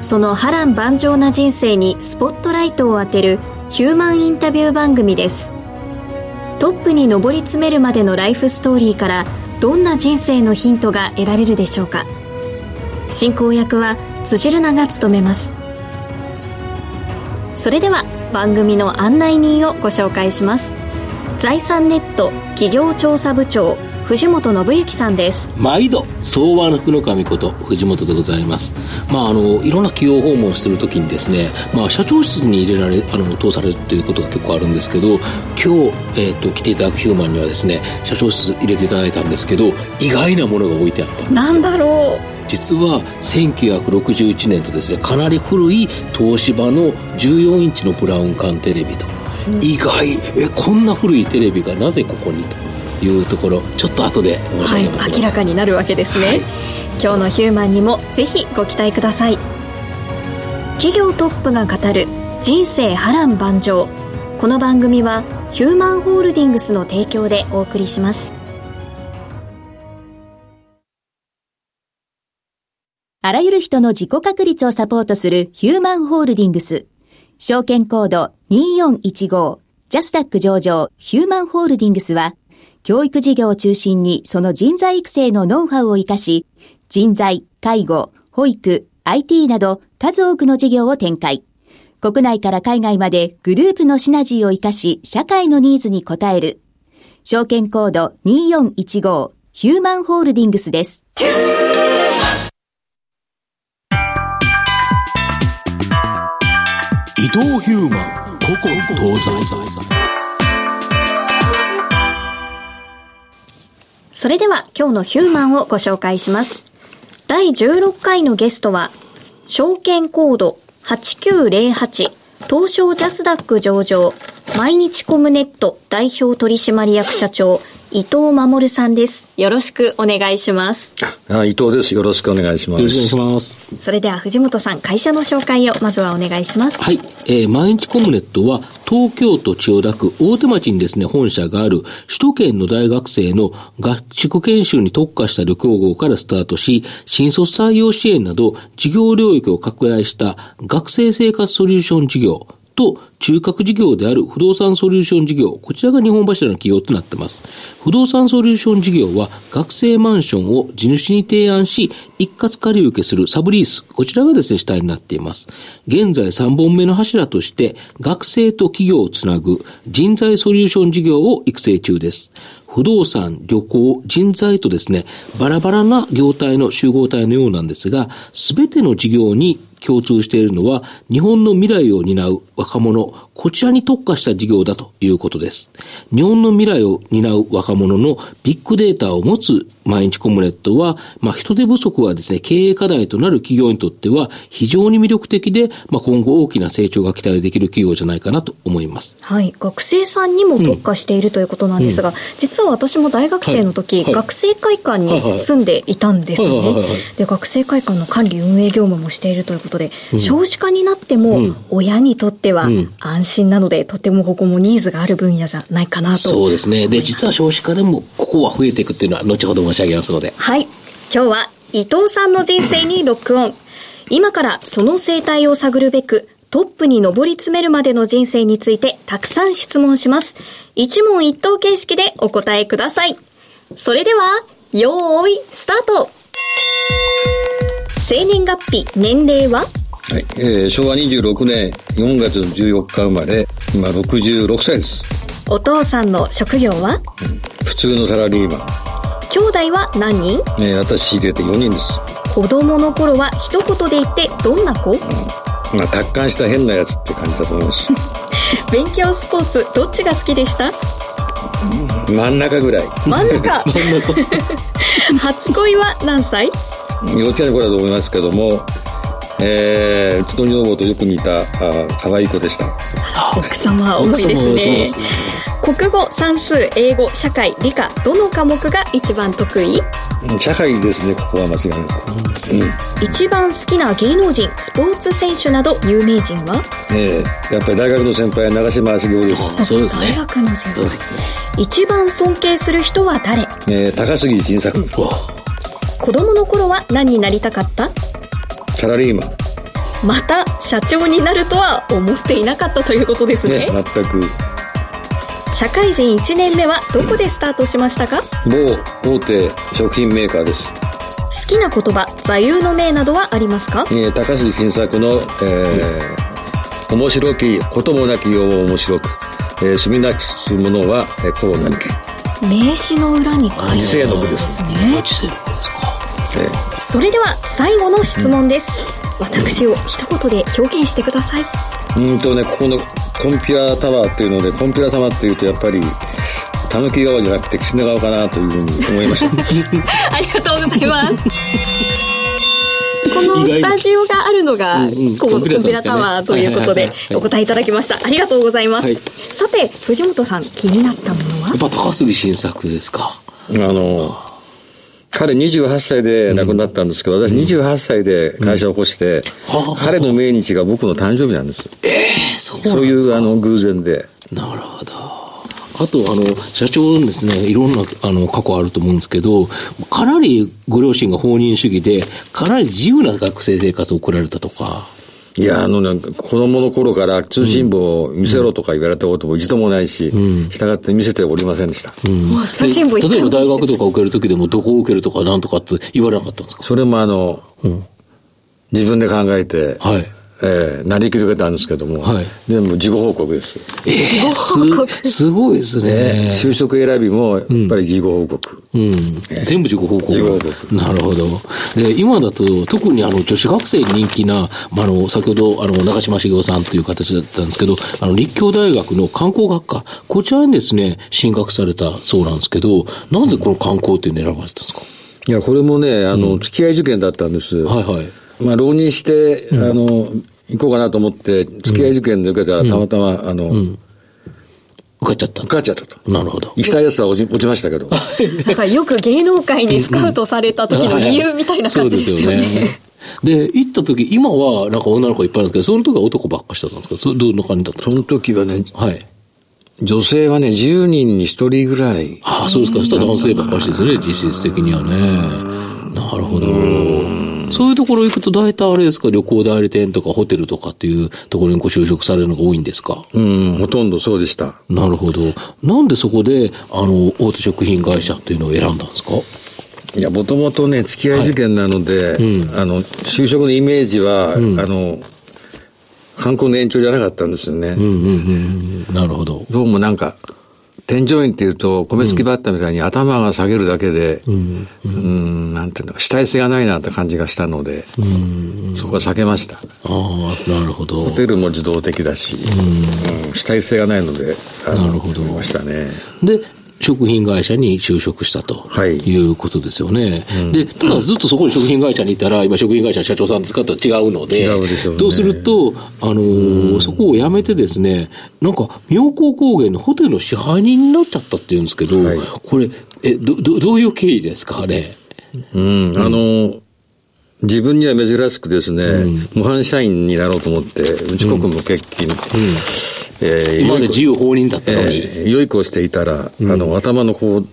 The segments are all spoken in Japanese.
その波乱万丈な人生にスポットライトを当てるヒューマンインタビュー番組です。トップに上り詰めるまでのライフストーリーからどんな人生のヒントが得られるでしょうか。進行役は辻るなが務めます。それでは番組の案内人をご紹介します。財産ネット企業調査部長藤本信之さんです。毎度相場の福の神こと藤本でございます。まああのいろんな企業訪問してる時にですねまあ社長室に入れられあの通されるということが結構あるんですけど今日、えーと、来ていただくヒューマンにはですね社長室入れていただいたんですけど意外なものが置いてあったんですなんだろう。実は1961年とですねかなり古い東芝の14インチのブラウン管テレビと、うん、意外。えこんな古いテレビがなぜここにというところちょっと後で申し上げます、はい、明らかになるわけですね、はい、今日のヒューマンにもぜひご期待ください。企業トップが語る人生波乱万丈。この番組はヒューマンホールディングスの提供でお送りします。あらゆる人の自己確立をサポートするヒューマンホールディングス。証券コード2415ジャスダック上場ヒューマンホールディングスは教育事業を中心にその人材育成のノウハウを活かし、人材、介護、保育、IT など数多くの事業を展開。国内から海外までグループのシナジーを活かし、社会のニーズに応える。証券コード2415ヒューマンホールディングスです。伊藤ヒューマン、ここ東西。それでは今日のヒューマンをご紹介します。第16回のゲストは、証券コード8908東証ジャスダック上場毎日コムネット代表取締役社長伊藤守さんです。よろしくお願いします。あ、伊藤です。よろしくお願いします。よろしくお願いします。それでは藤本さん、会社の紹介をまずはお願いします。はい。えー、毎日コムネットは東京都千代田区大手町にですね、本社がある首都圏の大学生の合宿研修に特化した旅行号からスタートし、新卒採用支援など事業領域を拡大した学生生活ソリューション事業、と中核事業である不動産ソリューション事業、こちらが日本柱の企業となっています。不動産ソリューション事業は学生マンションを地主に提案し、一括借り受けするサブリース、こちらがですね、主体になっています。現在3本目の柱として、学生と企業をつなぐ人材ソリューション事業を育成中です。不動産、旅行、人材とですね、バラバラな業態の集合体のようなんですが、すべての事業に共通しているのは、日本の未来を担う若者、こちらに特化した事業だということです。日本の未来を担う若者のビッグデータを持つ毎日コムネットは、まあ、人手不足はですね、経営課題となる企業にとっては非常に魅力的で、まあ、今後大きな成長が期待できる企業じゃないかなと思います。はい。学生さんにも特化している、うん、ということなんですが、うん、実は私も大学生の時、はい、学生会館に住んでいたんですね。で、学生会館の管理運営業務もしているということで、うん、少子化になっても、親にとっては安心なので、とてもここもニーズがある分野じゃないかなと。そうですね。で、実は少子化でも、ここは増えていくっていうのは、後ほど申し上げますので。はい。今日は伊藤さんの人生にロックオン。今からその生態を探るべく、トップに上り詰めるまでの人生についてたくさん質問します。一問一答形式でお答えください。それでは、よーい、スタート生年月日、年齢は？はい、えー、昭和26年4月14日生まれ、今66歳です。お父さんの職業は？普通のサラリーマン。兄弟は何人？ね、私入れて4人です。子供の頃は一言で言ってどんな子？まあ、達観した変なやつって感じだと思います。勉強スポーツどっちが好きでした？真ん中ぐらい。真ん中。初恋は何歳？幼稚園の頃だと思いますけども、えー、うちの女房とよく似た、あ可愛い子でした。奥様重いですね。ですね国語算数英語社会理科どの科目が一番得意？うん社会ですね、ここは間違いなく。一番好きな芸能人スポーツ選手など有名人は？ええやっぱり大学の先輩は長嶋茂雄です。そうですね。大学の先輩ね。一番尊敬する人は誰？えー、高杉晋作、子供の頃は何になりたかった？サラリーマン。また社長になるとは思っていなかったということですねね、全く。社会人1年目はどこでスタートしましたか？某大手食品メーカーです。好きな言葉座右の銘などはありますか？えー、高杉晋作の、えー、面白きこともなきよう面白く、えー、住みなきすものは、えー、こうなりけ。名詞の裏に書いてあるんですねそれでは最後の質問です、私を一言で表現してください。うんとね、ここのコンピュラタワーっていうので、コンピュラ様っていうとやっぱり、たぬき川じゃなくて岸根川かなというふうに思いました。ありがとうございます。このスタジオがあるのが、うんうんここのコンピュラタワーということでお答えいただきました。ありがとうございます、はい。さて藤本さん気になったものは？やっぱ高杉晋作ですか。あの、彼28歳で亡くなったんですけど、私28歳で会社を起こして、はあ彼の命日が僕の誕生日なんです。ええそう。そういうあの偶然で。なるほど。あと、あの、社長のですね、いろんな、あの、過去あると思うんですけど、かなりご両親が放任主義で、かなり自由な学生生活を送られたとか。いや、あのなんか子供の頃から通信簿を見せろとか言われたことも一度もないし、従って見せておりませんでした。通信簿で例えば大学とかか受けるときでも、どこを受けるとかなんとかって言われなかったんですか？それもあの、自分で考えて、はい。えー、なりきりけたんですけども、はい全部自己報告です。ええす、すごいですね。就職選びもやっぱり自己報告。うん。全部自己報告。自己報告なるほど。で、今だと、特にあの、女子学生に人気な、まあ、あの、先ほど、あの、長嶋茂雄さんという形だったんですけど、あの、立教大学の観光学科、こちらにですね、進学されたそうなんですけど、なぜこの観光っていうのを選ばれたんですか、いや、これもね、あの、付き合い受験だったんです。はいはい。まあ、浪人して、あの、行こうかなと思って、付き合い受験で受けたら、たまたま、あの、受受かっちゃった。かっちゃったと。なるほど。行きたいやつは落ち落ちましたけど。なんかよく芸能界にスカウトされた時の理由みたいな感じですよね。で、行った時、今はなんか女の子いっぱいいるんですけど、その時は男ばっかしだったんですか？それどんな感じだったんでそすの時はね、かはい。女性はね、10人に1人ぐらい。ああ、そうですか。そしたら男性ばっかしですね、実質的にはね。なるほど。そういうところ行くと大体あれですか、旅行代理店とかホテルとかっていうところにご就職されるのが多いんですか？うん、ほとんどそうでした。なるほど。なんでそこで、あの、大手食品会社っていうのを選んだんですか？いや、もともとね、付き合い受験なので、あの、就職のイメージは、あの、観光の延長じゃなかったんですよね。うんうんうん。なるほど。どうもなんか、添乗員っていうと、米付きバッタみたいに頭が下げるだけで、うん、なんていうのか、主体性がないなって感じがしたので、そこは避けました。ああ、なるほど。ホ。テルも自動的だし、うん。主体性がないので、なるほど。ましたね。で、食品会社に就職したとはい。いうことですよね。で、ただずっとそこに食品会社にいたら、今食品会社の社長さん使ったら違うので、違うでしょうね。とすると、あのーそこを辞めてですね、なんか妙高高原のホテルの支配人になっちゃったっていうんですけど、はい。これ、え、ど、ど、どういう経緯ですか、あれ？うん、あの、自分には珍しくですね、模範社員になろうと思って、うち国務欠勤、えー今まで自由放任だったのに。えー良い子をしていたら、あの、頭のこう、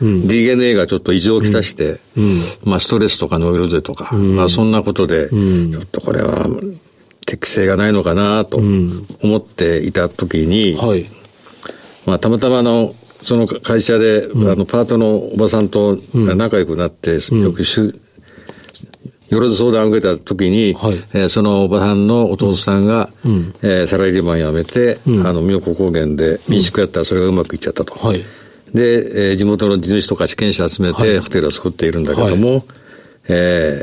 DNA がちょっと異常をきたして、まあ、ストレスとかノイローゼとか、まあ、そんなことで、ちょっとこれは、適性がないのかなと思っていた時に、はい。まあ、たまたまあの、その会社で、あの、パートのおばさんと仲良くなって、よくしゅよろず相談を受けた時に、はい、えー、そのおばさんの弟さんが、うん、えー、サラリーマン辞めて、うん、あの、妙高高原で民宿やったらそれがうまくいっちゃったと。はい、で、えー、地元の地主とか地権者集めてホテルを作っているんだけども、はい、え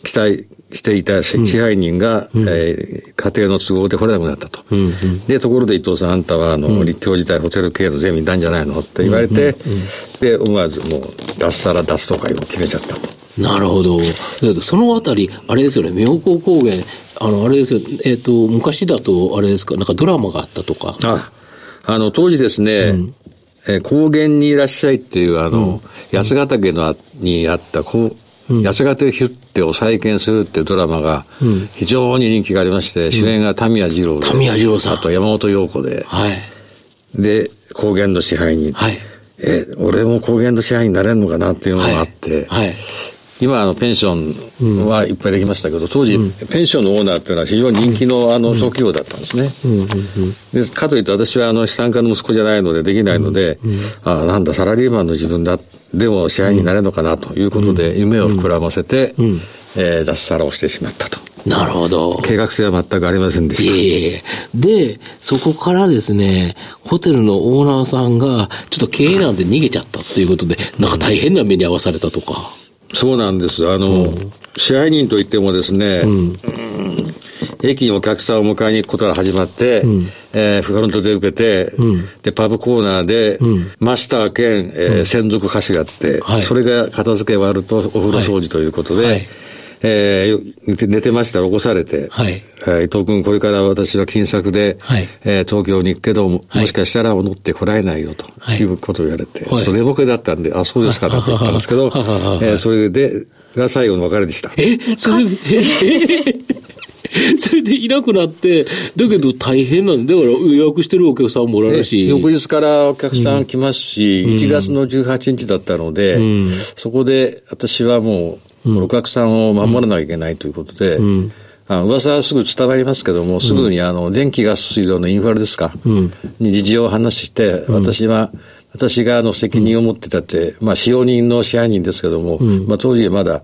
ー、期待していた支配人が、うん、えー、家庭の都合で来れなくなったと。うん。うん、で、ところで伊藤さん、あんたは、あの、うん、立教自体ホテル経営の税務になんじゃないのって言われて、うん。うん。うん、で、思わずもう、脱サラ脱とかいうのを決めちゃったと。なるほど。そのあたり、あれですよね、妙高高原、あの、あれですよ、えっ、ー、と、昔だと、あれですか、なんかドラマがあったとか。あ、あの、当時ですね、うん、えー、高原にいらっしゃいっていう、あの、うん、八ヶ岳のにあったこう、八ヶ岳ヒュッテを再建するっていうドラマが、非常に人気がありまして、主演が田宮二郎で。田宮二郎さん。あと山本陽子で。はい。で、高原の支配人。はい。え、俺も高原の支配になれるのかなっていうのがあって、はい、はい、今、あの、ペンションはいっぱいできましたけど、当時、ペンションのオーナーっていうのは非常に人気の、あの、総企業だったんですね。で、かといって私は、あの、資産家の息子じゃないので、できないので、ああ、なんだ、サラリーマンの自分だ、でも支配になれるのかなということで、夢を膨らませて、えー、脱サラをしてしまったと。なるほど。計画性は全くありませんでした。いえで、そこからですね、ホテルのオーナーさんが、ちょっと経営なんで逃げちゃったということで、なんか大変な目に遭わされたとか。そうなんです。あの、うん、支配人といってもですね、うん、駅にお客さんを迎えに行くことから始まって、うん、えー、フロントで受けて、うん、で、パブコーナーで、うん、マスター兼、えー、専属貸しがあって、はい、それが片付け終わるとお風呂掃除ということで、はいはいえー、寝てましたら起こされて、はい。えー、伊藤君、これから私は金策で、はい。えー、東京に行くけど、もしかしたら戻ってこられないよと、はい、いうことを言われて、はい、それ寝ぼけだったんで、あ、そうですかなって言ったんですけど、えー、それで、が最後の別れでした。え？それで、え？それでいなくなって、だけど大変なんだ。から予約してるお客さんもおられるし。翌日からお客さん来ますし、うん、1月の18日だったので、うん、そこで私はもう、お客さんを守らなきゃいけないということで、うん、あ噂はすぐ伝わりますけども、すぐにあの、電気ガス水道のインフラですか、うん、に事情を話して、私は、私があの責任を持ってたって、まあ使用人の支配人ですけども、まあ当時まだ、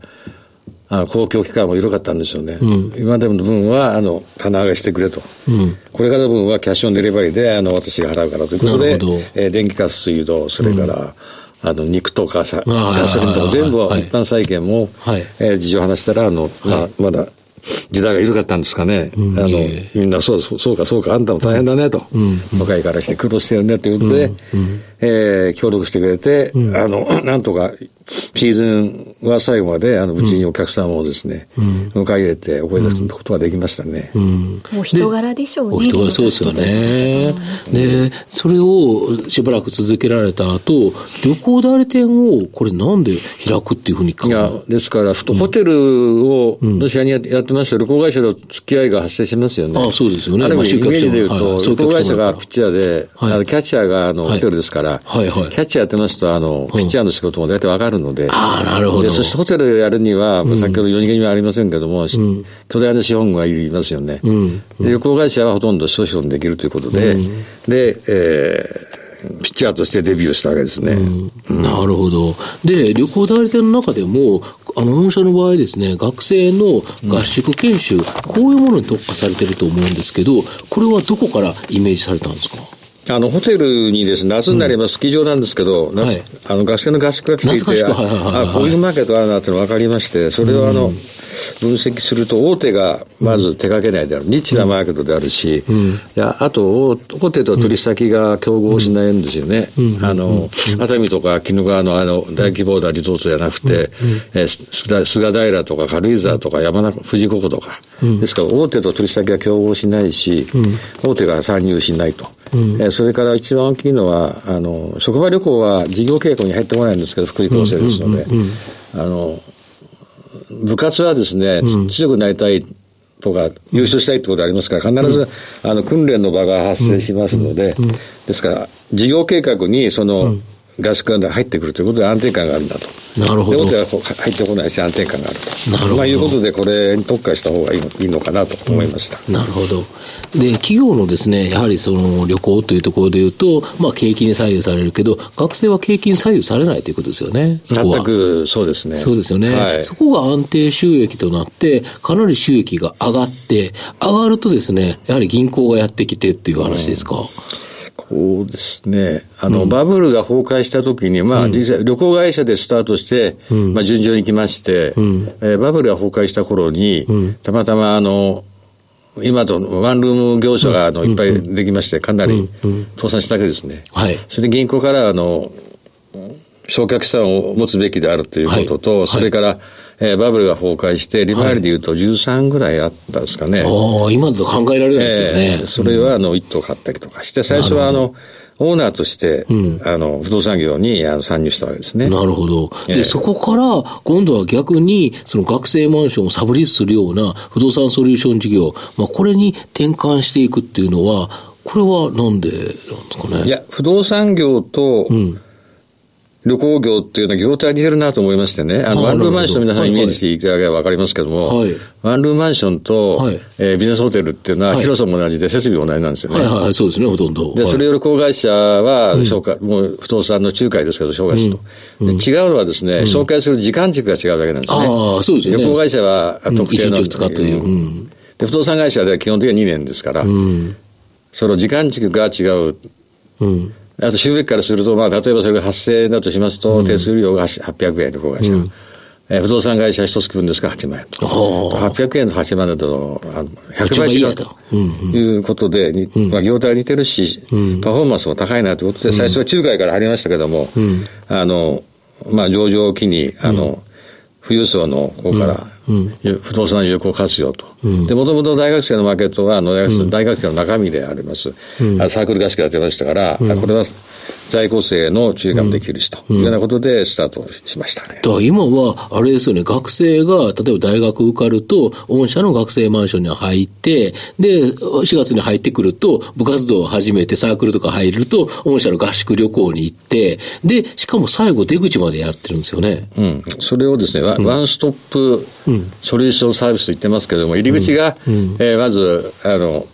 あ公共機関も緩かったんですよね。うん、今でもの分は、あの、棚上げしてくれと。うん、これからの分はキャッシュオンデリバリーで、あの、私が払うからということで、えー、電気ガス水道、それから、あの、肉とかさ、ガソリンとか全部一般債権も、はい、えー、事情を話したら、あの、まあ、まだ、時代が緩かったんですかね。うん、あの、みんな、そう、そうか、そうか、あんたも大変だね、と。うん、若いからして苦労してるね、ということで、うん、えー、協力してくれて、あの、なんとか、シーズンは最後まで、あの、うちにお客様をですね、うん、迎え入れて覚え出すことができましたね。うん、もう人柄でしょうね。お人柄そうですよね。で、それをしばらく続けられた後、旅行代理店をこれなんで開くっていうふうに考えいや、ですから、ホテルを、ロシアにやってました旅行会社と付き合いが発生しますよね。ああそうですよね。ある意味、イメージで言うと、旅行会社がピッチャーで、はい、キャッチャーがあのホテルですから、はいはい、キャッチャーやってますと、あの、ピッチャーの仕事も大体わかるので、ああ、なるほど。そしてホテルやるには、うん、先ほど4次元にはありませんけども、うん、巨大な資本がいますよね。うん、旅行会社はほとんど資本できるということで、で、えー、ピッチャーとしてデビューしたわけですね。なるほど。で、旅行代理店の中でも、あの、御社の場合ですね、学生の合宿研修、こういうものに特化されてると思うんですけど、これはどこからイメージされたんですか？あの、ホテルにですね、夏になります、スキー場なんですけど、はい、あの、合宿の合宿が来ていて、あ、こういうマーケットあるなっていうの分かりまして、それをあの、分析すると、大手がまず手掛けないである、ニッチなマーケットであるし、うん、あと、大手と取り先が競合しないんですよね。あの、熱海とか鬼怒川のあの、大規模なリゾートじゃなくて、え菅平とか軽井沢とか山中、富士五湖とか、ですから、大手と取り先が競合しないし、大手が参入しないと。うん、それから一番大きいのは、あの、職場旅行は事業計画に入ってこないんですけど、福利厚生ですので、あの、部活はですね、強くなりたいとか、優勝したいってことありますから、必ず、あの、訓練の場が発生しますので、ですから、事業計画に、その、合宿が入ってくるということで安定感があるんだと。なるほど。で、入ってこないし安定感があると。なるほど。まあいうことで、これに特化した方がいいのいいのかなと思いました、うん、なるほど。で、企業のですね、やはりその旅行というところでいうと、まあ景気に左右されるけど、学生は景気に左右されないということですよね。全くそうですね。そうですよね、はい。そこが安定収益となって、かなり収益が上がって、上がるとですね、やはり銀行がやってきてっていう話ですか。うんそうですね。あの、うん、バブルが崩壊した時に、まあ、実際、旅行会社でスタートして、うん、まあ、順調に来まして、うん、えー、バブルが崩壊した頃に、たまたま、あの、今とワンルーム業者があのいっぱいできまして、かなり倒産したわけですね。はい。それで銀行からあの、償却資産を持つべきであるということと、はい、それから、えー、バブルが崩壊して、利回りでいうと13ぐらいあったんですかね。ああ、今だと考えられないですよね。えー、それは、あの、一棟買ったりとかして、最初は、あの、オーナーとして、うん、あの、不動産業にあの参入したわけですね。なるほど。で、えー、そこから、今度は逆に、その学生マンションをサブリースするような不動産ソリューション事業、まあ、これに転換していくっていうのは、これはなんでなんですかね？いや、不動産業と、うん旅行業っていうのは業態似てるなと思いましてね、あの、ワンルームマンション皆さんイメージしていただければわかりますけども、はい、ワンルームマンションと、はい、えー、ビジネスホテルっていうのは広さも同じで設備も同じなんですよね。はいはい、そうですね、ほとんど。で、それより子会社は、紹介、うん、もう不動産の仲介ですけど、紹介すると、うん。うん、違うのはですね、紹介する時間軸が違うだけなんですね。ああ、そうですね。旅行会社は特定の。1日2日という。で、不動産会社では基本的には2年ですから、その時間軸が違う。うんあと収益からすると、まあ、例えばそれが8000円だとしますと、手数料が800円の子会社。うん。えー、不動産会社一月分ですか？ら8万円と。800円と8万円とあの100倍違うということで、うんうん、まあ、業態似てるし、うん、パフォーマンスも高いなということで、最初は中海から入りましたけども、うん、あの、まあ、上場を機に、あの、富裕層の方から、不動産有効活用と。で、もともと大学生のマーケットは、あの大学生、大学生の中身であります。サークル合宿やってましたから、これは在校生の注意がもできるし、というようなことでスタートしましたね。今は、あれですよね、学生が、例えば大学受かると、御社の学生マンションに入って、で、4月に入ってくると、部活動を始めて、サークルとか入ると、御社の合宿旅行に行って、で、しかも最後出口までやってるんですよね。うん。それをですね、ワンストップソリューションサービスと言ってますけれども、入り口が、うん、えー、まず、あの、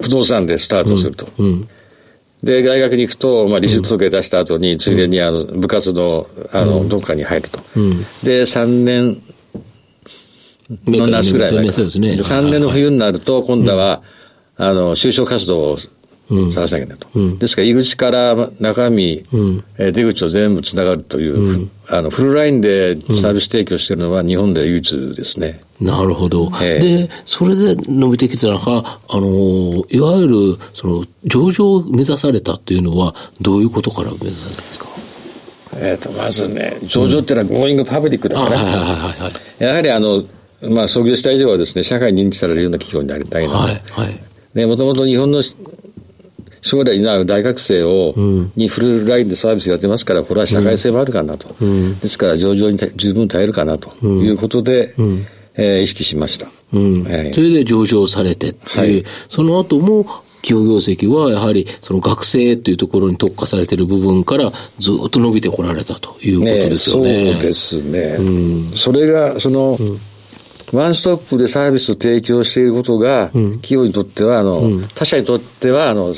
不動産でスタートすると。うん。で、大学に行くと、まあ、履修届出した後に、ついでに、あの、部活の、あの、どっかに入ると。で、3年の夏ぐらいまで。そうですね。3年の冬になると、今度は、あの、就職活動を探さなきゃですから、入り口から中身、うん、え出口を全部つながるという、うん、あの、フルラインでサービス提供しているのは日本で唯一ですね。なるほど。えー、で、それで伸びてきた中、あの、いわゆる、その、上場を目指されたっていうのは、どういうことから目指されたんですか？えっ、と、まずね、上場っていうのは going public だから、やはりあの、まあ、創業した以上はですね、社会に認知されるような企業になりたいな。はい、はい。で、もともと日本の将来大学生を、にフルラインでサービスやってますから、これは社会性もあるかなと。ですから、上場に十分耐えるかなということで、えー、意識しました。うん。えー、それで上場されてっていう、はい、その後も、企業業績はやはりその学生というところに特化されている部分からずっと伸びてこられたということですよね。ねそうですね。うん、それが、その、うんワンストップでサービスを提供していることが、企業にとっては、あの、他社にとっては、あの、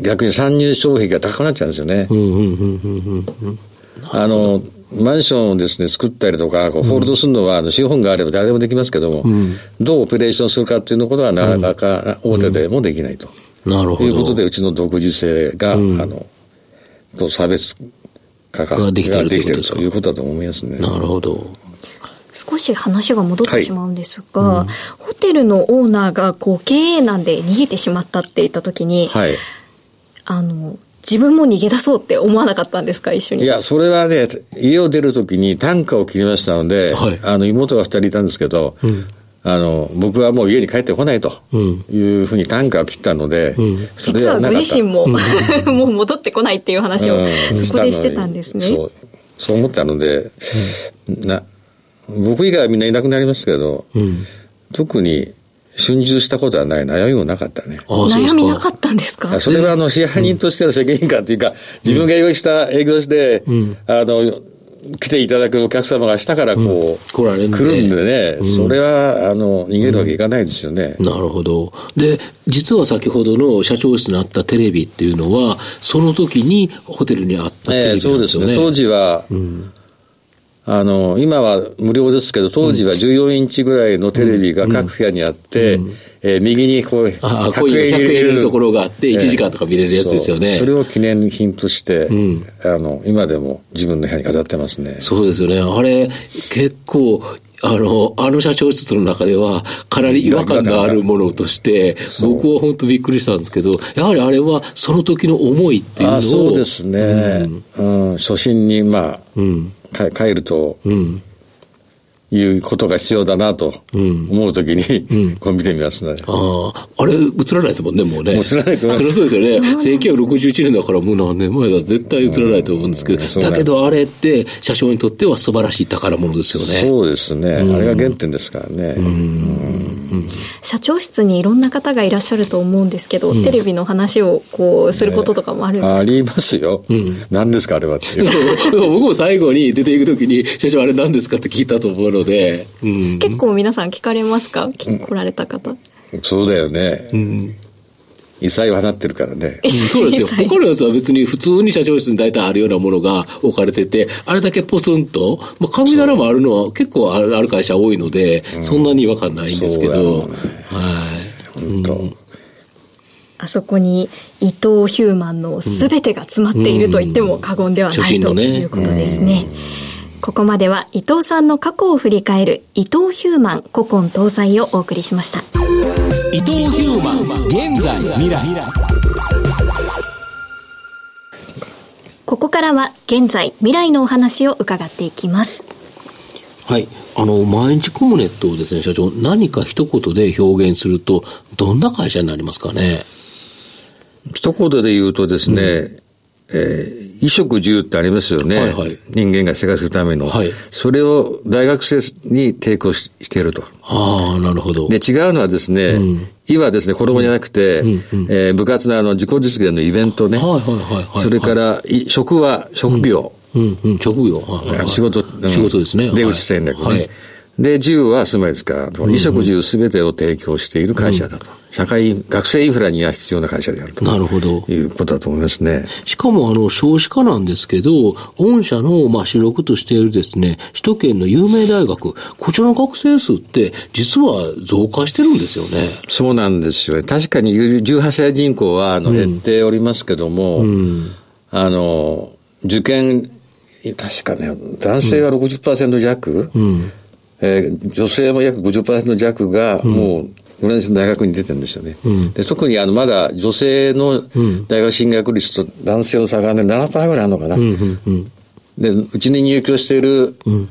逆に参入障壁が高くなっちゃうんですよね。あの、マンションをですね、作ったりとか、こうホールドするのは、あの、資本があれば誰でもできますけども、どうオペレーションするかっていうことは、なかなか大手でもできないと。なるほど。いうことで、うちの独自性が、あの、と差別化ができているということだと思いますね。なるほど。少し話が戻ってしまうんですが、はい。うん、ホテルのオーナーがこう経営難で逃げてしまったって言った時に、はい、あの自分も逃げ出そうって思わなかったんですか、一緒に？いや、それはね、家を出るときに単価を切りましたので、はい、あの妹が二人いたんですけど、うん、あの、僕はもう家に帰ってこないというふうに単価を切ったので、うん、実はご自身も、もう戻ってこないっていう話を、そこでしてたんですね。そう、そう思ったので、な僕以外はみんないなくなりますけど、うん、特に春秋したことはない、悩みもなかったね。悩みなかったんですか？それはあの支配人としての責任感というか、自分が営業した、営業して、あの、来ていただくお客様が下からこう、うん、来られる来るんでね、うん、それは、あの、逃げるわけいかないですよね、うん、なるほど。で、実は先ほどの社長室にあったテレビっていうのは、その時にホテルにあったテレビなんですよね。えー、そうですね。当時は、あの、今は無料ですけど、当時は14インチぐらいのテレビが各部屋にあって、えー、右にこう、あ100円入れるところがあって、1時間とか見れるやつですよね。そそれを記念品として、うん、あの、今でも自分の部屋に飾ってますね。そうですよね。あれ、結構、あの、あの社長室の中では、かなり違和感があるものとして、僕は本当びっくりしたんですけど、やはりあれはその時の思いっていうのを。そうですね。うん、うん、初心に、まあ、うん、帰ると、うん。いうことが必要だなと思うときに、うん、こう見てみますね。ああ、あれ映らないですもんね、もうね。映らないと思います。そりゃそうですよね。1961年だからもう何年前だ、絶対映らないと思うんですけど、うん、だけどあれって、車掌にとっては素晴らしい宝物ですよね。そうですね。あれが原点ですからね。社長室にいろんな方がいらっしゃると思うんですけど、テレビの話をこうすることとかもあるんですか、ね、ありますよ。何ですか、あれはっていう。僕も最後に出ていくときに、社長あれ何ですかって聞いたと思うので、うん、結構皆さん聞かれますか、来られた方。そうだよね。うん。異彩を放ってるからね。うん、そうですよ。他のやつは別に普通に社長室に大体あるようなものが置かれてて、あれだけポツンと、まあ、神棚もあるのは結構ある会社多いので、うん、そんなに違和感ないんですけど、ね、はい。本当、うん。あそこに伊藤ヒューマンのすべてが詰まっていると言っても過言ではない、ということですね。ここまでは伊藤さんの過去を振り返る伊藤ヒューマン古今搭載をお送りしました。伊藤ヒューマン現在未来ここからは現在未来のお話を伺っていきます。はい。あの、毎日コムネットをですね、社長、何か一言で表現すると、どんな会社になりますかね？一言で言うとですね、うんえー、衣食住ってありますよね。はいはい、人間が生活するための。はい、それを大学生に提供していると。ああ、なるほど。で、違うのはですね、うん、いはですね、子供じゃなくて、うんうん、えー、部活のあの、自己実現のイベントね。はいはいはい、はい、それから、職は、職業。うんうん、職業。はいはい、仕事、仕事ですね。出口戦略ね。はいで、住は住まいですから、衣食住すべてを提供している会社だと。社会、学生インフラには必要な会社であると。なるほど。いうことだと思いますね。しかも、あの、少子化なんですけど、御社の、まあ、主力としているですね、首都圏の有名大学、こちらの学生数って、実は増加してるんですよね。そうなんですよね。確かに18歳人口は、あの、減っておりますけども、うん、あの、受験、確かね、男性は60%弱、うん、うんえー、女性も約50%弱がもう、フランスの大学に出てるんですよね。うん、で特にあのまだ女性の大学進学率と男性の差がね、7%ぐらいあるのかな。で、うちに入居している、うん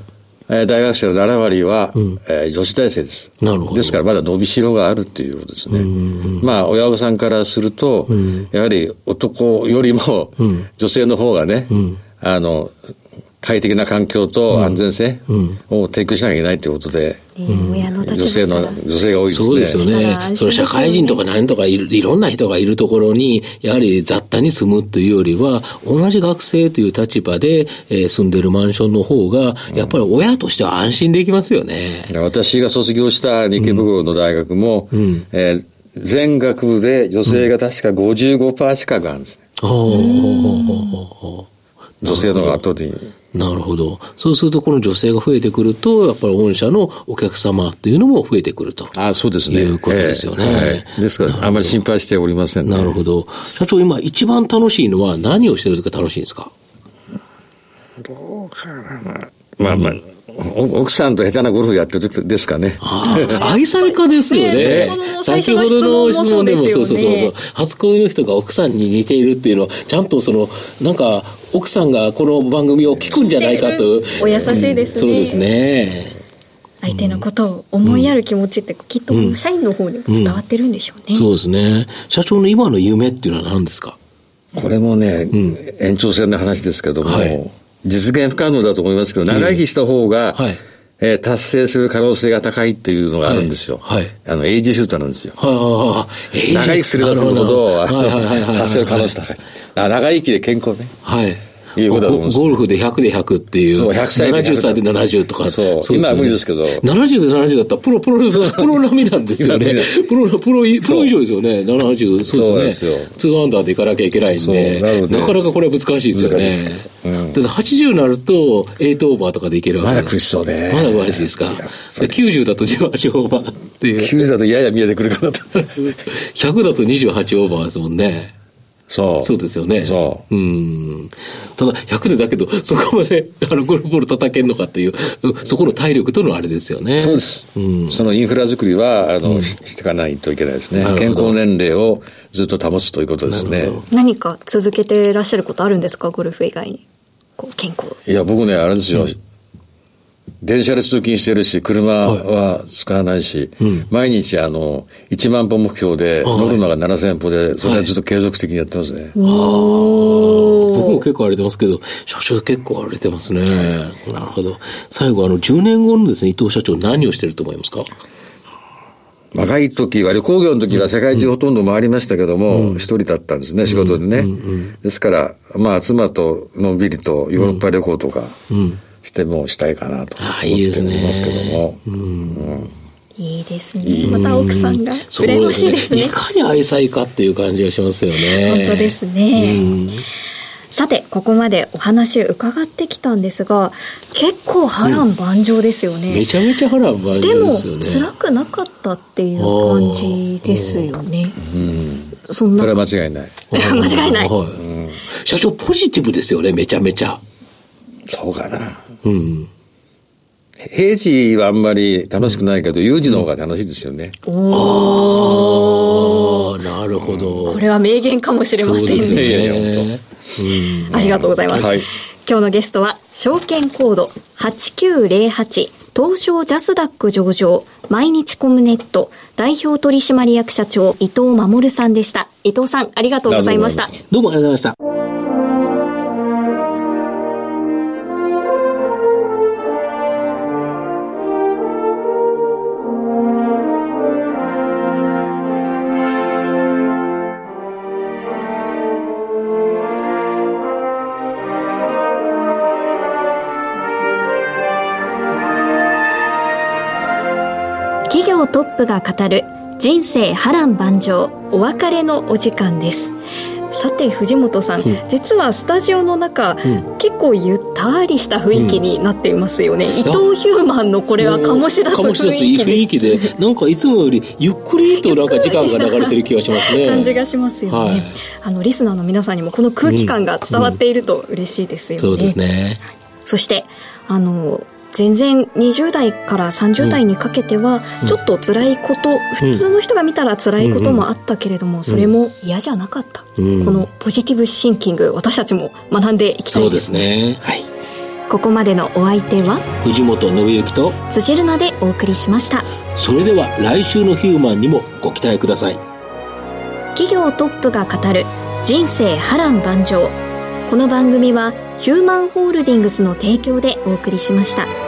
大学生の7割は、うん、えー、女子大生です。なるほど。ですからまだ伸びしろがあるっていうことですね。まあ、親御さんからすると、うん、やはり男よりも、女性の方がね、うん、あの、快適な環境と安全性を提供しなきゃいけないということで、女性の、女性が多いですね。そうですよね。それ社会人とか何とかいいろんな人がいるところに、やはり雑多に住むというよりは、同じ学生という立場で、えー、住んでるマンションの方が、やっぱり親としては安心できますよね。うん、私が卒業した池袋の大学も、うん、えー、全学部で女性が確か55%近くあるんですね。女性の圧倒的に。なるほど。そうすると、この女性が増えてくると、やっぱり御社のお客様っていうのも増えてくると。あそうですね。いうことですよね。えー、ですから、あまり心配しておりませんね。なるほど。社長、今一番楽しいのは何をしてるとか楽しいんですか？どうかな。まあまあ、奥さんと下手なゴルフやってる時ですかね。愛妻家ですよね。先ほどの質問でもそうそうそう。初恋の人が奥さんに似ているっていうのは、ちゃんとその、なんか、奥さんがこの番組を聞くんじゃないかと。お優しいですね。そうですね。相手のことを思いやる気持ちってきっと社員の方にも伝わってるんでしょうね。そうですね。社長の今の夢っていうのは何ですか？これもね、延長線の話ですけども、はい実現不可能だと思いますけど、長生きした方が、はい、えー、達成する可能性が高いっていうのがあるんですよ。はい。はい、あの、エイジシュートなんですよ。はいはいはい。長生きすればするほど、達成る可能性高い。長生きで健康ね。はい。いうことだと思うんですゴルフで100で100っていう。そう、100歳で70歳で70とか。そう。そう今は無理ですけど。70で70だったらプロ、プロ、プロ並み なんですよね。プロ、プロ、プロ以上ですよね。70、そうですよね。2アンダーでいかなきゃいけないんで、なかなかこれは難しいですよね。うん、だって80になると、8オーバーとかでいけるわけまだ苦しそうね。まだ苦しいですか？90だと18オーバーっていう。90だとやや見えてくるかなと。100だと28オーバーですもんね。そう。そうですよね。そう。うん。ただ、100でだけど、そこまで、あの、ゴルフボール叩けるのかっていう、そこの体力とのあれですよね。そうです。うん、そのインフラ作りは、あの、うん、していかないといけないですね。健康年齢をずっと保つということですね。何か続けていらっしゃることあるんですか、ゴルフ以外に。こう健康。いや、僕ね、あれですよ。うん電車で通勤してるし、車は使わないし、はいうん、毎日あの、1万歩目標で、乗るのが7000歩で、それはずっと継続的にやってますね。はい、僕も結構歩いてますけど、社長結構歩いてますね。なるほど。最後、あの、10年後のですね、伊藤社長何をしてると思いますか？若い時は、旅行業の時は世界中ほとんど回りましたけども、一、うん、人だったんですね、仕事でね。うんうんうん、ですから、まあ、妻とのんびりとヨーロッパ旅行とか、うんしてもしたいかなと思ってますけども。いいですね。また奥さんが羨ましいですね。いかに愛妻かっていう感じがしますよね。本当ですね。さて、ここまでお話伺ってきたんですが、結構波乱万丈ですよね。めちゃめちゃ波乱万丈ですよね。でも、辛くなかったっていう感じですよね。うん。そんな。それは間違いない。間違いない。社長、ポジティブですよね、めちゃめちゃ。そうかな。うん。平時はあんまり楽しくないけど、有事の方が楽しいですよね。ああ、なるほど。これは名言かもしれませんね。ねありがとうございます。はい、今日のゲストは、証券コード8908東証ジャスダック上場毎日コムネット代表取締役社長伊藤守さんでした。伊藤さん、ありがとうございました。どうもありがとうございました。トップが語る人生波乱万丈お別れのお時間です。さて藤本さん、うん、実はスタジオの中、うん、結構ゆったりした雰囲気になっていますよね、うん、伊藤ヒューマンのこれは醸し出す雰囲気です。いい雰囲気でなんかいつもよりゆっくりとなんか時間が流れてる気がしますね。感じがしますよね、はい、あのリスナーの皆さんにもこの空気感が伝わっていると嬉しいですよね、そうですね。そしてあの全然20代から30代にかけてはちょっと辛いこと、うん、普通の人が見たら辛いこともあったけれども、それも嫌じゃなかった、うん、このポジティブシンキング私たちも学んでいきたいですね。はい。ここまでのお相手は藤本信之と辻るなでお送りしました。それでは来週のヒューマンにもご期待ください。企業トップが語る人生波乱万丈。この番組はヒューマンホールディングスの提供でお送りしました。